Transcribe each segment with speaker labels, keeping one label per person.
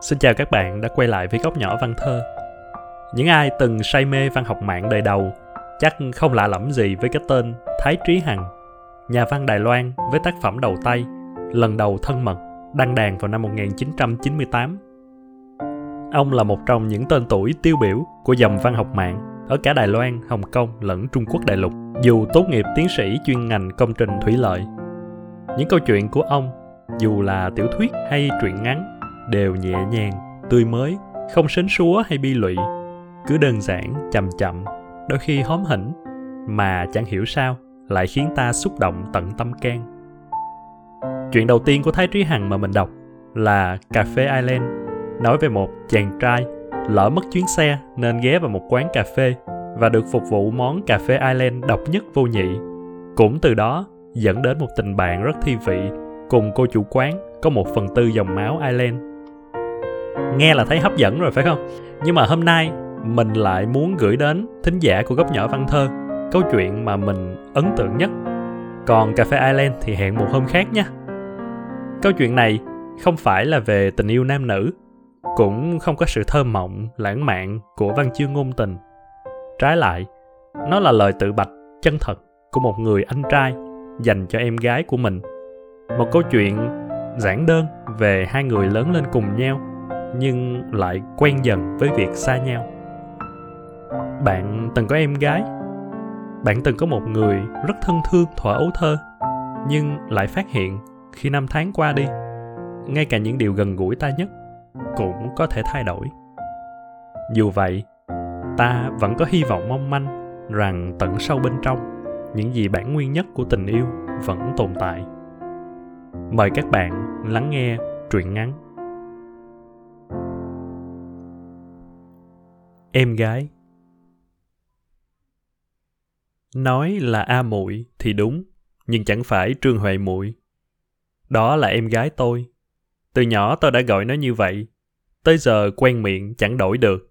Speaker 1: Xin chào các bạn đã quay lại với góc nhỏ văn thơ. Những ai từng say mê văn học mạng đời đầu chắc không lạ lẫm gì với cái tên Thái Trí Hằng, nhà văn Đài Loan với tác phẩm đầu tay lần đầu thân mật đăng đàn vào năm 1998. Ông là một trong những tên tuổi tiêu biểu của dòng văn học mạng ở cả Đài Loan, Hồng Kông lẫn Trung Quốc đại lục, dù tốt nghiệp tiến sĩ chuyên ngành công trình thủy lợi. Những câu chuyện của ông, dù là tiểu thuyết hay truyện ngắn, đều nhẹ nhàng, tươi mới, không sến súa hay bi lụy. Cứ đơn giản, chậm chậm, đôi khi hóm hỉnh, mà chẳng hiểu sao lại khiến ta xúc động tận tâm can. Chuyện đầu tiên của thái trí hằng mà mình đọc là cà phê island, nói về một chàng trai lỡ mất chuyến xe nên ghé vào một quán cà phê và được phục vụ món cà phê Island độc nhất vô nhị. Cũng từ đó, dẫn đến một tình bạn rất thi vị cùng cô chủ quán có một phần tư dòng máu Island nghe là thấy hấp dẫn rồi, phải không? Nhưng mà hôm nay mình lại muốn gửi đến thính giả của góc nhỏ văn thơ câu chuyện mà mình ấn tượng nhất. Còn cà phê island thì hẹn một hôm khác nhé. câu chuyện này không phải là về tình yêu nam nữ, cũng không có sự thơ mộng, lãng mạn của văn chương ngôn tình. Trái lại, nó là lời tự bạch chân thật của một người anh trai dành cho em gái của mình. Một câu chuyện giản đơn về hai người lớn lên cùng nhau nhưng lại quen dần với việc xa nhau. Bạn từng có em gái. Bạn từng có một người rất thân thương thuở ấu thơ, nhưng lại phát hiện khi năm tháng qua đi, ngay cả những điều gần gũi ta nhất cũng có thể thay đổi. Dù vậy, ta vẫn có hy vọng mong manh rằng tận sâu bên trong, những gì bản nguyên nhất của tình yêu vẫn tồn tại. Mời các bạn lắng nghe truyện ngắn em gái. Nói là a muội thì đúng, nhưng chẳng phải trương huệ muội. Đó là em gái tôi. Từ nhỏ tôi đã gọi nó như vậy. Tới giờ quen miệng chẳng đổi được.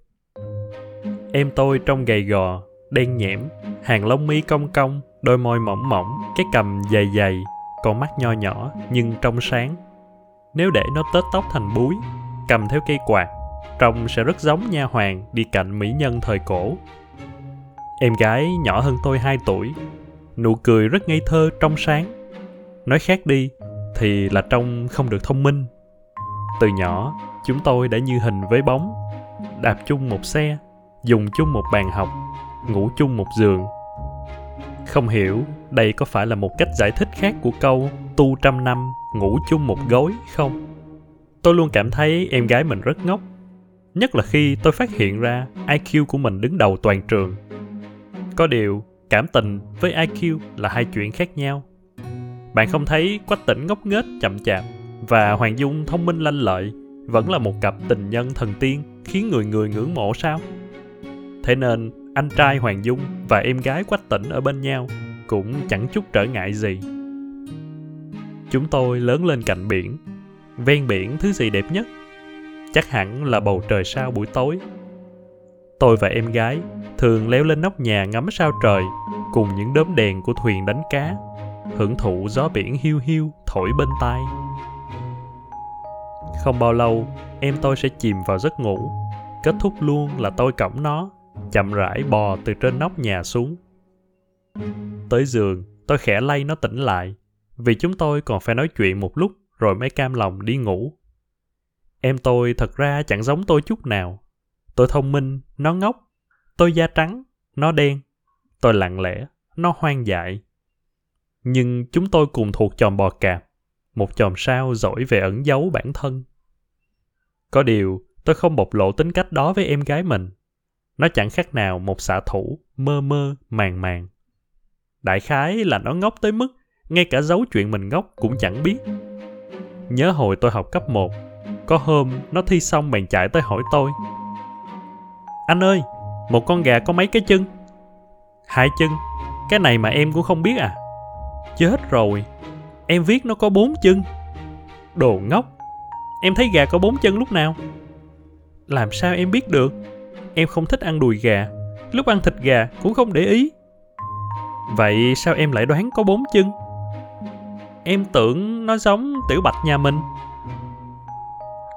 Speaker 1: Em tôi trông gầy gò, đen nhẽm, hàng lông mi cong cong, đôi môi mỏng mỏng, cái cằm dày dày, con mắt nho nhỏ nhưng trong sáng. Nếu để nó tết tóc thành búi, cầm theo cây quạt trông sẽ rất giống nha hoàng đi cạnh mỹ nhân thời cổ. Em gái nhỏ hơn tôi 2 tuổi, nụ cười rất ngây thơ trong sáng. Nói khác đi thì là trông không được thông minh. Từ nhỏ, chúng tôi đã như hình với bóng, đạp chung một xe, dùng chung một bàn học, ngủ chung một giường. Không hiểu đây có phải là một cách giải thích khác của câu tu trăm năm ngủ chung một gối không? Tôi luôn cảm thấy em gái mình rất ngốc nhất là khi tôi phát hiện ra IQ của mình đứng đầu toàn trường. Có điều, cảm tình với IQ là hai chuyện khác nhau. Bạn không thấy Quách Tỉnh ngốc nghếch chậm chạp và Hoàng Dung thông minh lanh lợi vẫn là một cặp tình nhân thần tiên khiến người người ngưỡng mộ sao? Thế nên, anh trai Hoàng Dung và em gái Quách Tỉnh ở bên nhau cũng chẳng chút trở ngại gì. Chúng tôi lớn lên cạnh biển. Ven biển thứ gì đẹp nhất chắc hẳn là bầu trời sao buổi tối. Tôi và em gái thường leo lên nóc nhà ngắm sao trời cùng những đốm đèn của thuyền đánh cá, hưởng thụ gió biển hiu hiu thổi bên tai. Không bao lâu, em tôi sẽ chìm vào giấc ngủ. Kết thúc luôn là tôi cõng nó, chậm rãi bò từ trên nóc nhà xuống. Tới giường, tôi khẽ lay nó tỉnh lại, vì chúng tôi còn phải nói chuyện một lúc rồi mới cam lòng đi ngủ. Em tôi thật ra chẳng giống tôi chút nào. Tôi thông minh, nó ngốc. Tôi da trắng, nó đen. Tôi lặng lẽ, nó hoang dại. Nhưng chúng tôi cùng thuộc chòm bò cạp, một chòm sao giỏi về ẩn giấu bản thân. Có điều, tôi không bộc lộ tính cách đó với em gái mình. Nó chẳng khác nào một xạ thủ, mơ mơ, màng màng. Đại khái là nó ngốc tới mức ngay cả giấu chuyện mình ngốc cũng chẳng biết. Nhớ hồi tôi học cấp 1, có hôm nó thi xong bèn chạy tới hỏi tôi Anh ơi, một con gà có mấy cái chân? Hai chân, cái này mà em cũng không biết à? Chết rồi, em viết nó có bốn chân. Đồ ngốc, em thấy gà có bốn chân lúc nào? Làm sao em biết được? Em không thích ăn đùi gà, lúc ăn thịt gà cũng không để ý. Vậy sao em lại đoán có bốn chân? Em tưởng nó giống tiểu bạch nhà mình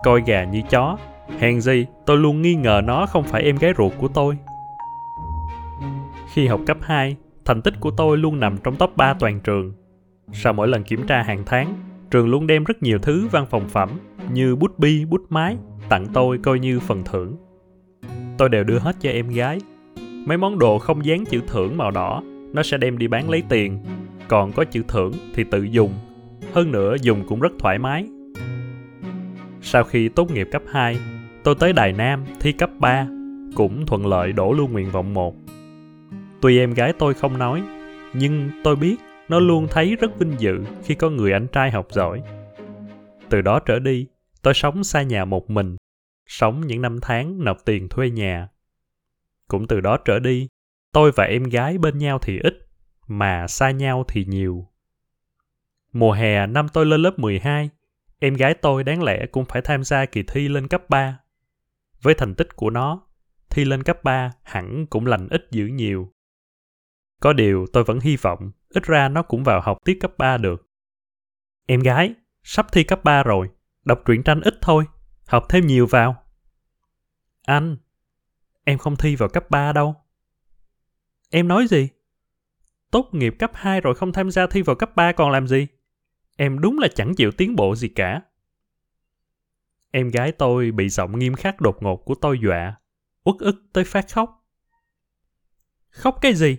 Speaker 1: coi gà như chó. Hèn gì, tôi luôn nghi ngờ nó không phải em gái ruột của tôi. Khi học cấp 2, thành tích của tôi luôn nằm trong top 3 toàn trường. Sau mỗi lần kiểm tra hàng tháng, trường luôn đem rất nhiều thứ văn phòng phẩm như bút bi, bút máy tặng tôi coi như phần thưởng. Tôi đều đưa hết cho em gái. Mấy món đồ không dán chữ thưởng màu đỏ, nó sẽ đem đi bán lấy tiền. Còn có chữ thưởng thì tự dùng. Hơn nữa dùng cũng rất thoải mái. Sau khi tốt nghiệp cấp 2, tôi tới Đài Nam thi cấp 3, cũng thuận lợi đổ luôn nguyện vọng 1. Tuy em gái tôi không nói, nhưng tôi biết nó luôn thấy rất vinh dự khi có người anh trai học giỏi. Từ đó trở đi, tôi sống xa nhà một mình, sống những năm tháng nộp tiền thuê nhà. Cũng từ đó trở đi, tôi và em gái bên nhau thì ít, mà xa nhau thì nhiều. Mùa hè năm tôi lên lớp 12, em gái tôi đáng lẽ cũng phải tham gia kỳ thi lên cấp 3. Với thành tích của nó, thi lên cấp 3 hẳn cũng lành ít dữ nhiều. Có điều tôi vẫn hy vọng ít ra nó cũng vào học tiết cấp 3 được. Em gái, sắp thi cấp 3 rồi, đọc truyện tranh ít thôi, học thêm nhiều vào. Anh, em không thi vào cấp 3 đâu. Em nói gì? Tốt nghiệp cấp 2 rồi không tham gia thi vào cấp 3 còn làm gì? Em đúng là chẳng chịu tiến bộ gì cả. Em gái tôi bị giọng nghiêm khắc đột ngột của tôi dọa, uất ức tới phát khóc. Khóc cái gì?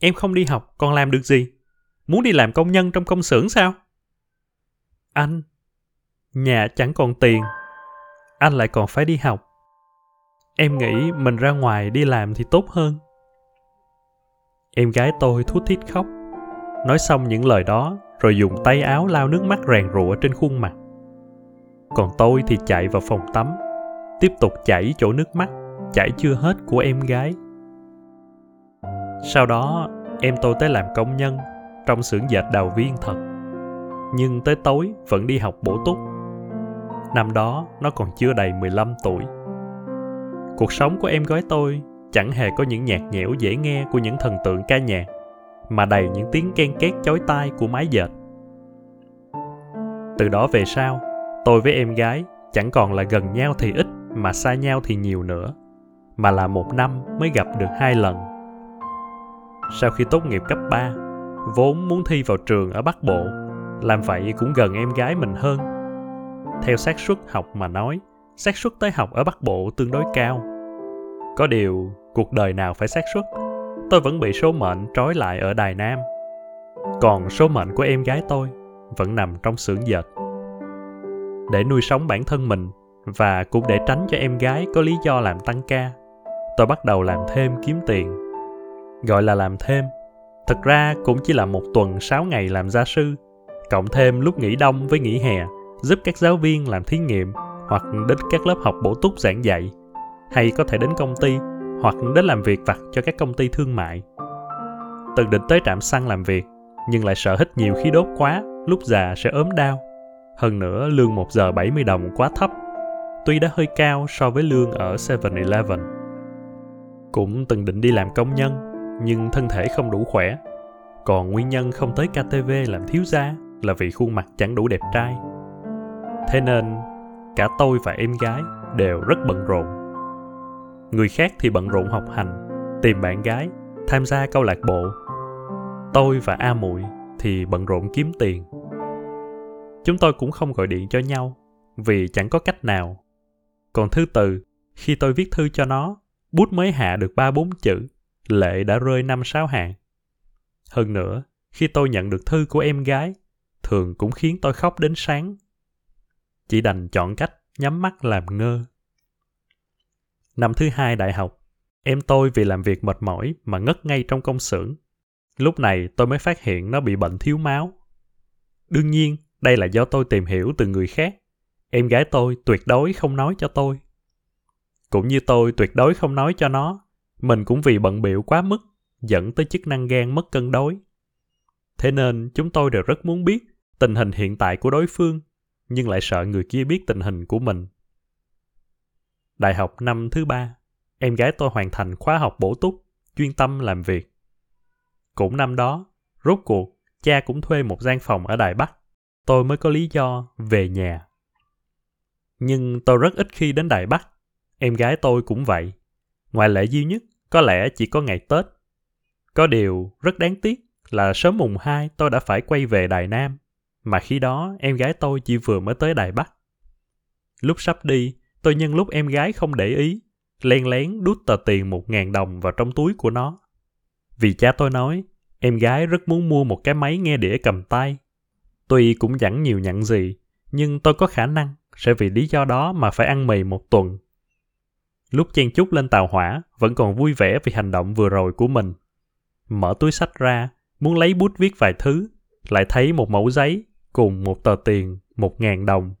Speaker 1: Em không đi học còn làm được gì? Muốn đi làm công nhân trong công xưởng sao? Anh, nhà chẳng còn tiền. Anh lại còn phải đi học. Em nghĩ mình ra ngoài đi làm thì tốt hơn. Em gái tôi thút thít khóc. Nói xong những lời đó rồi dùng tay áo lau nước mắt ràn rụa trên khuôn mặt. Còn tôi thì chạy vào phòng tắm, tiếp tục chảy chỗ nước mắt, chảy chưa hết của em gái. Sau đó, em tôi tới làm công nhân trong xưởng dệt đào viên thật. Nhưng tới tối vẫn đi học bổ túc. Năm đó, nó còn chưa đầy 15 tuổi. Cuộc sống của em gái tôi chẳng hề có những nhạc nhẽo dễ nghe của những thần tượng ca nhạc, mà đầy những tiếng ken két chói tai của máy dệt. Từ đó về sau, tôi với em gái chẳng còn là gần nhau thì ít mà xa nhau thì nhiều nữa, mà là một năm mới gặp được hai lần sau khi tốt nghiệp cấp 3, vốn muốn thi vào trường ở Bắc Bộ, làm vậy cũng gần em gái mình hơn. Theo xác suất học mà nói, xác suất tới học ở Bắc Bộ tương đối cao. Có điều, cuộc đời nào phải xác suất, tôi vẫn bị số mệnh trói lại ở Đài Nam. Còn số mệnh của em gái tôi vẫn nằm trong xưởng dệt. Để nuôi sống bản thân mình và cũng để tránh cho em gái có lý do làm tăng ca, tôi bắt đầu làm thêm kiếm tiền gọi là làm thêm. Thực ra cũng chỉ là một tuần 6 ngày làm gia sư, cộng thêm lúc nghỉ đông với nghỉ hè, giúp các giáo viên làm thí nghiệm hoặc đến các lớp học bổ túc giảng dạy, hay có thể đến công ty hoặc đến làm việc vặt cho các công ty thương mại. Từng định tới trạm xăng làm việc, nhưng lại sợ hít nhiều khí đốt quá, lúc già sẽ ốm đau. Hơn nữa, lương 1 giờ 70 đồng quá thấp, tuy đã hơi cao so với lương ở 7-Eleven. Cũng từng định đi làm công nhân, nhưng thân thể không đủ khỏe. Còn nguyên nhân không tới KTV làm thiếu gia là vì khuôn mặt chẳng đủ đẹp trai. Thế nên, cả tôi và em gái đều rất bận rộn. Người khác thì bận rộn học hành, tìm bạn gái, tham gia câu lạc bộ. Tôi và A Muội thì bận rộn kiếm tiền. Chúng tôi cũng không gọi điện cho nhau vì chẳng có cách nào. Còn thư từ, khi tôi viết thư cho nó, bút mới hạ được ba bốn chữ lệ đã rơi năm sáu hàng. Hơn nữa, khi tôi nhận được thư của em gái, thường cũng khiến tôi khóc đến sáng. Chỉ đành chọn cách nhắm mắt làm ngơ. Năm thứ hai đại học, em tôi vì làm việc mệt mỏi mà ngất ngay trong công xưởng. Lúc này tôi mới phát hiện nó bị bệnh thiếu máu. Đương nhiên, đây là do tôi tìm hiểu từ người khác. Em gái tôi tuyệt đối không nói cho tôi. Cũng như tôi tuyệt đối không nói cho nó mình cũng vì bận biểu quá mức, dẫn tới chức năng gan mất cân đối. Thế nên chúng tôi đều rất muốn biết tình hình hiện tại của đối phương, nhưng lại sợ người kia biết tình hình của mình. Đại học năm thứ ba, em gái tôi hoàn thành khóa học bổ túc, chuyên tâm làm việc. Cũng năm đó, rốt cuộc, cha cũng thuê một gian phòng ở Đài Bắc. Tôi mới có lý do về nhà. Nhưng tôi rất ít khi đến Đài Bắc. Em gái tôi cũng vậy. Ngoại lệ duy nhất có lẽ chỉ có ngày Tết. Có điều rất đáng tiếc là sớm mùng 2 tôi đã phải quay về Đài Nam, mà khi đó em gái tôi chỉ vừa mới tới Đài Bắc. Lúc sắp đi, tôi nhân lúc em gái không để ý, len lén đút tờ tiền một ngàn đồng vào trong túi của nó. Vì cha tôi nói, em gái rất muốn mua một cái máy nghe đĩa cầm tay. Tuy cũng chẳng nhiều nhận gì, nhưng tôi có khả năng sẽ vì lý do đó mà phải ăn mì một tuần. Lúc chen chúc lên tàu hỏa, vẫn còn vui vẻ vì hành động vừa rồi của mình. Mở túi sách ra, muốn lấy bút viết vài thứ, lại thấy một mẫu giấy cùng một tờ tiền một ngàn đồng.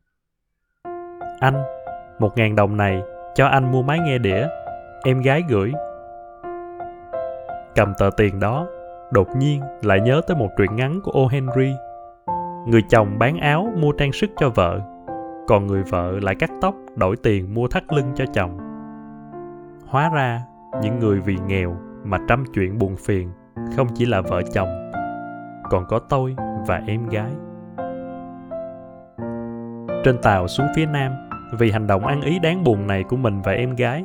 Speaker 1: Anh, một ngàn đồng này cho anh mua máy nghe đĩa, em gái gửi. Cầm tờ tiền đó, đột nhiên lại nhớ tới một truyện ngắn của O. Henry. Người chồng bán áo mua trang sức cho vợ, còn người vợ lại cắt tóc đổi tiền mua thắt lưng cho chồng. Hóa ra, những người vì nghèo mà trăm chuyện buồn phiền không chỉ là vợ chồng, còn có tôi và em gái. Trên tàu xuống phía nam, vì hành động ăn ý đáng buồn này của mình và em gái,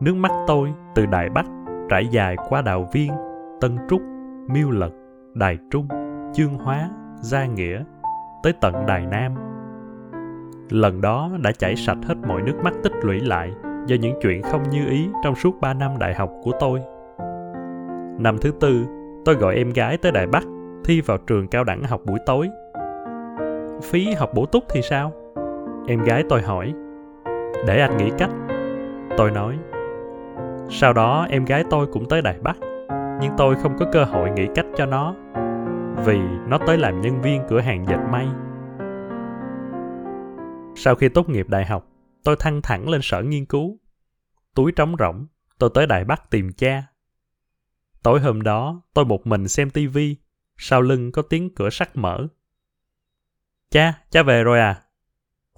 Speaker 1: nước mắt tôi từ Đài Bắc trải dài qua Đào Viên, Tân Trúc, Miêu Lật, Đài Trung, Chương Hóa, Gia Nghĩa, tới tận Đài Nam. Lần đó đã chảy sạch hết mọi nước mắt tích lũy lại do những chuyện không như ý trong suốt 3 năm đại học của tôi. Năm thứ tư, tôi gọi em gái tới Đài Bắc, thi vào trường cao đẳng học buổi tối. Phí học bổ túc thì sao? Em gái tôi hỏi. Để anh nghĩ cách. Tôi nói. Sau đó em gái tôi cũng tới Đài Bắc, nhưng tôi không có cơ hội nghĩ cách cho nó, vì nó tới làm nhân viên cửa hàng dệt may. Sau khi tốt nghiệp đại học, tôi thăng thẳng lên sở nghiên cứu. Túi trống rỗng, tôi tới Đài Bắc tìm cha. Tối hôm đó, tôi một mình xem tivi, sau lưng có tiếng cửa sắt mở. Cha, cha về rồi à?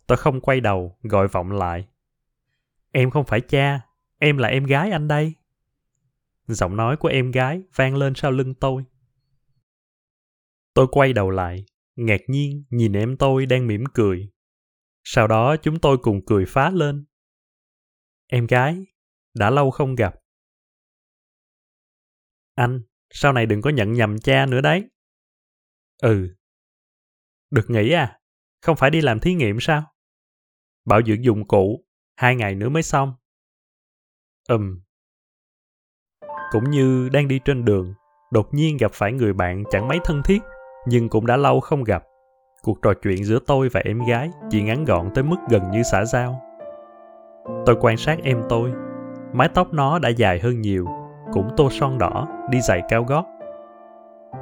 Speaker 1: Tôi không quay đầu, gọi vọng lại. Em không phải cha, em là em gái anh đây. Giọng nói của em gái vang lên sau lưng tôi. Tôi quay đầu lại, ngạc nhiên nhìn em tôi đang mỉm cười. Sau đó chúng tôi cùng cười phá lên. Em gái, đã lâu không gặp. Anh, sau này đừng có nhận nhầm cha nữa đấy. Ừ. Được nghỉ à? Không phải đi làm thí nghiệm sao? Bảo dưỡng dụng cụ, hai ngày nữa mới xong. Ừm. Cũng như đang đi trên đường, đột nhiên gặp phải người bạn chẳng mấy thân thiết, nhưng cũng đã lâu không gặp. Cuộc trò chuyện giữa tôi và em gái chỉ ngắn gọn tới mức gần như xã giao. Tôi quan sát em tôi, mái tóc nó đã dài hơn nhiều, cũng tô son đỏ, đi giày cao gót.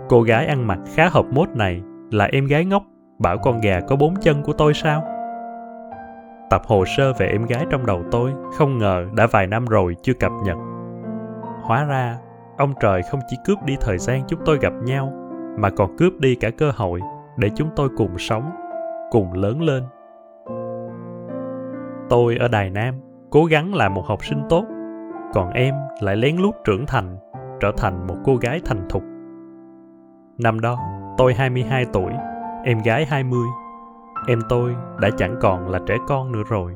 Speaker 1: Cô gái ăn mặc khá hợp mốt này là em gái ngốc, bảo con gà có bốn chân của tôi sao? Tập hồ sơ về em gái trong đầu tôi không ngờ đã vài năm rồi chưa cập nhật. Hóa ra, ông trời không chỉ cướp đi thời gian chúng tôi gặp nhau, mà còn cướp đi cả cơ hội để chúng tôi cùng sống, cùng lớn lên. Tôi ở Đài Nam cố gắng làm một học sinh tốt, còn em lại lén lút trưởng thành, trở thành một cô gái thành thục. Năm đó, tôi 22 tuổi, em gái 20 em tôi đã chẳng còn là trẻ con nữa rồi.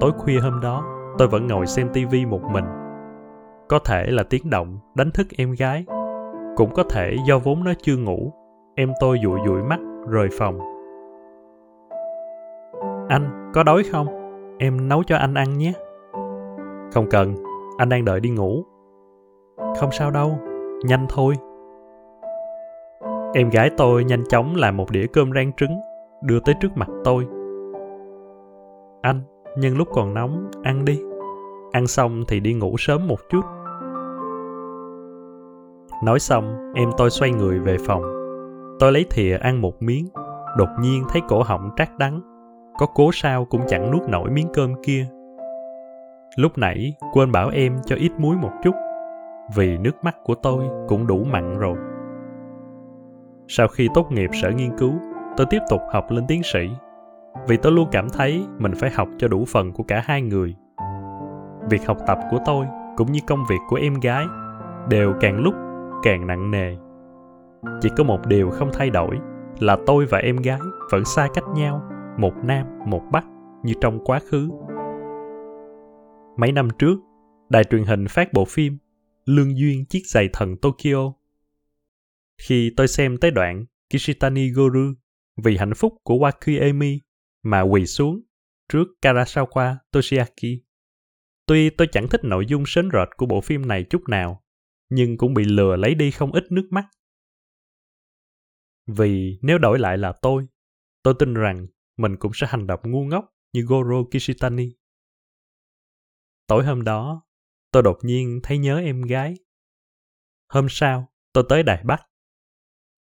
Speaker 1: Tối khuya hôm đó, tôi vẫn ngồi xem tivi một mình. Có thể là tiếng động đánh thức em gái, cũng có thể do vốn nó chưa ngủ, em tôi dụi dụi mắt, rời phòng. Anh, có đói không? Em nấu cho anh ăn nhé. Không cần, anh đang đợi đi ngủ. Không sao đâu, nhanh thôi. Em gái tôi nhanh chóng làm một đĩa cơm rang trứng, đưa tới trước mặt tôi. Anh, nhân lúc còn nóng, ăn đi. Ăn xong thì đi ngủ sớm một chút. Nói xong, em tôi xoay người về phòng. Tôi lấy thìa ăn một miếng, đột nhiên thấy cổ họng trát đắng. Có cố sao cũng chẳng nuốt nổi miếng cơm kia. Lúc nãy quên bảo em cho ít muối một chút, vì nước mắt của tôi cũng đủ mặn rồi. Sau khi tốt nghiệp sở nghiên cứu, tôi tiếp tục học lên tiến sĩ. Vì tôi luôn cảm thấy mình phải học cho đủ phần của cả hai người. Việc học tập của tôi cũng như công việc của em gái đều càng lúc càng nặng nề. Chỉ có một điều không thay đổi là tôi và em gái vẫn xa cách nhau một nam một bắc như trong quá khứ mấy năm trước đài truyền hình phát bộ phim lương duyên chiếc giày thần tokyo khi tôi xem tới đoạn kishitani goru vì hạnh phúc của wakiemi mà quỳ xuống trước karasawa toshiaki tuy tôi chẳng thích nội dung sến rệt của bộ phim này chút nào nhưng cũng bị lừa lấy đi không ít nước mắt vì nếu đổi lại là tôi tôi tin rằng mình cũng sẽ hành động ngu ngốc như Goro Kishitani. Tối hôm đó, tôi đột nhiên thấy nhớ em gái. Hôm sau, tôi tới Đài Bắc.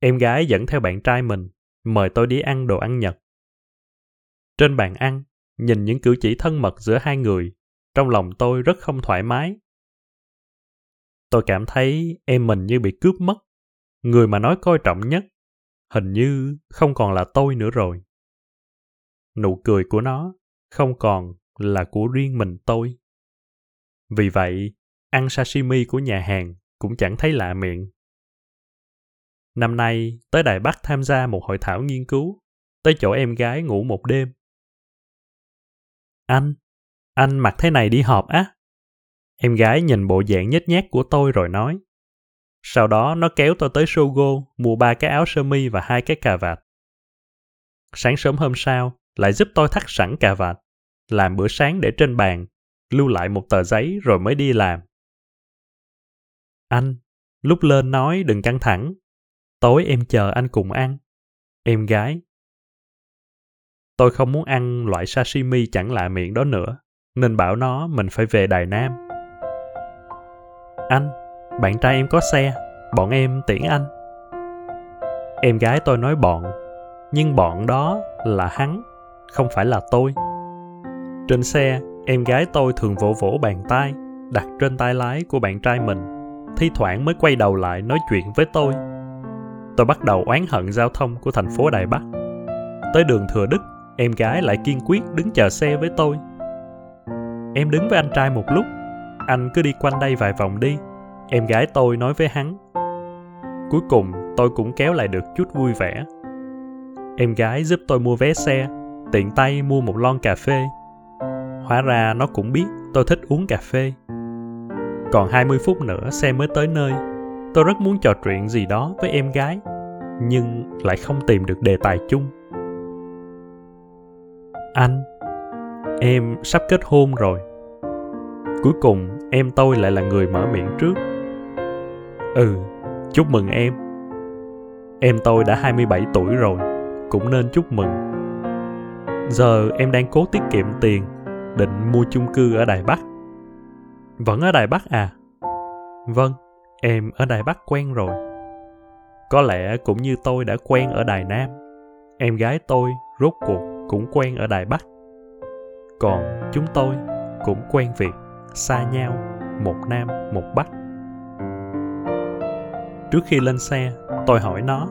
Speaker 1: Em gái dẫn theo bạn trai mình, mời tôi đi ăn đồ ăn Nhật. Trên bàn ăn, nhìn những cử chỉ thân mật giữa hai người, trong lòng tôi rất không thoải mái. Tôi cảm thấy em mình như bị cướp mất. Người mà nói coi trọng nhất, hình như không còn là tôi nữa rồi nụ cười của nó không còn là của riêng mình tôi vì vậy ăn sashimi của nhà hàng cũng chẳng thấy lạ miệng năm nay tới đài bắc tham gia một hội thảo nghiên cứu tới chỗ em gái ngủ một đêm anh anh mặc thế này đi họp á em gái nhìn bộ dạng nhếch nhác của tôi rồi nói sau đó nó kéo tôi tới Sogo mua ba cái áo sơ mi và hai cái cà vạt. Sáng sớm hôm sau, lại giúp tôi thắt sẵn cà vạt, làm bữa sáng để trên bàn, lưu lại một tờ giấy rồi mới đi làm. Anh, lúc lên nói đừng căng thẳng, tối em chờ anh cùng ăn. Em gái. Tôi không muốn ăn loại sashimi chẳng lạ miệng đó nữa, nên bảo nó mình phải về Đài Nam. Anh, bạn trai em có xe, bọn em tiễn anh. Em gái tôi nói bọn, nhưng bọn đó là hắn không phải là tôi trên xe em gái tôi thường vỗ vỗ bàn tay đặt trên tay lái của bạn trai mình thi thoảng mới quay đầu lại nói chuyện với tôi tôi bắt đầu oán hận giao thông của thành phố đài bắc tới đường thừa đức, em gái lại kiên quyết đứng chờ xe với tôi em đứng với anh trai một lúc, anh cứ đi quanh đây vài vòng đi, em gái tôi nói với hắn cuối cùng, tôi cũng kéo lại được chút vui vẻ em gái giúp tôi mua vé xe, tiện tay mua một lon cà phê. Hóa ra nó cũng biết tôi thích uống cà phê. Còn 20 phút nữa, xe mới tới nơi. Tôi rất muốn trò chuyện gì đó với em gái, nhưng lại không tìm được đề tài chung. Anh, em sắp kết hôn rồi. Cuối cùng em tôi lại là người mở miệng trước. Ừ, chúc mừng em. Em tôi đã 27 tuổi rồi, cũng nên chúc mừng Giờ em đang cố tiết kiệm tiền, định mua chung cư ở Đài Bắc. Vẫn ở Đài Bắc à? Vâng, em ở Đài Bắc quen rồi. Có lẽ cũng như tôi đã quen ở Đài Nam. Em gái tôi rốt cuộc cũng quen ở Đài Bắc. Còn chúng tôi cũng quen việc xa nhau, một Nam, một Bắc. Trước khi lên xe, tôi hỏi nó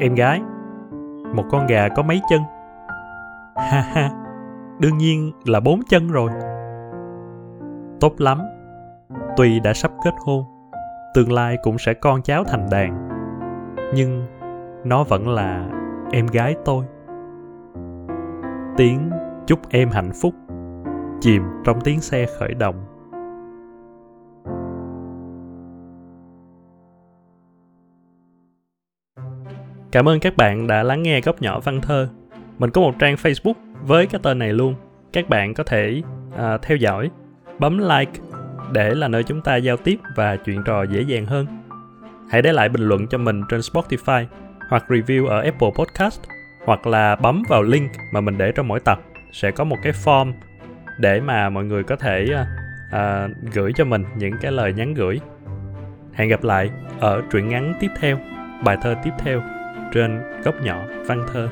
Speaker 1: Em gái, một con gà có mấy chân? Ha ha, đương nhiên là bốn chân rồi. Tốt lắm, tuy đã sắp kết hôn, tương lai cũng sẽ con cháu thành đàn. Nhưng nó vẫn là em gái tôi. Tiếng chúc em hạnh phúc chìm trong tiếng xe khởi động. Cảm ơn các bạn đã lắng nghe góc nhỏ văn thơ mình có một trang Facebook với cái tên này luôn. Các bạn có thể uh, theo dõi, bấm like để là nơi chúng ta giao tiếp và chuyện trò dễ dàng hơn. Hãy để lại bình luận cho mình trên Spotify hoặc review ở Apple Podcast hoặc là bấm vào link mà mình để trong mỗi tập sẽ có một cái form để mà mọi người có thể uh, gửi cho mình những cái lời nhắn gửi. Hẹn gặp lại ở truyện ngắn tiếp theo, bài thơ tiếp theo trên góc nhỏ văn thơ.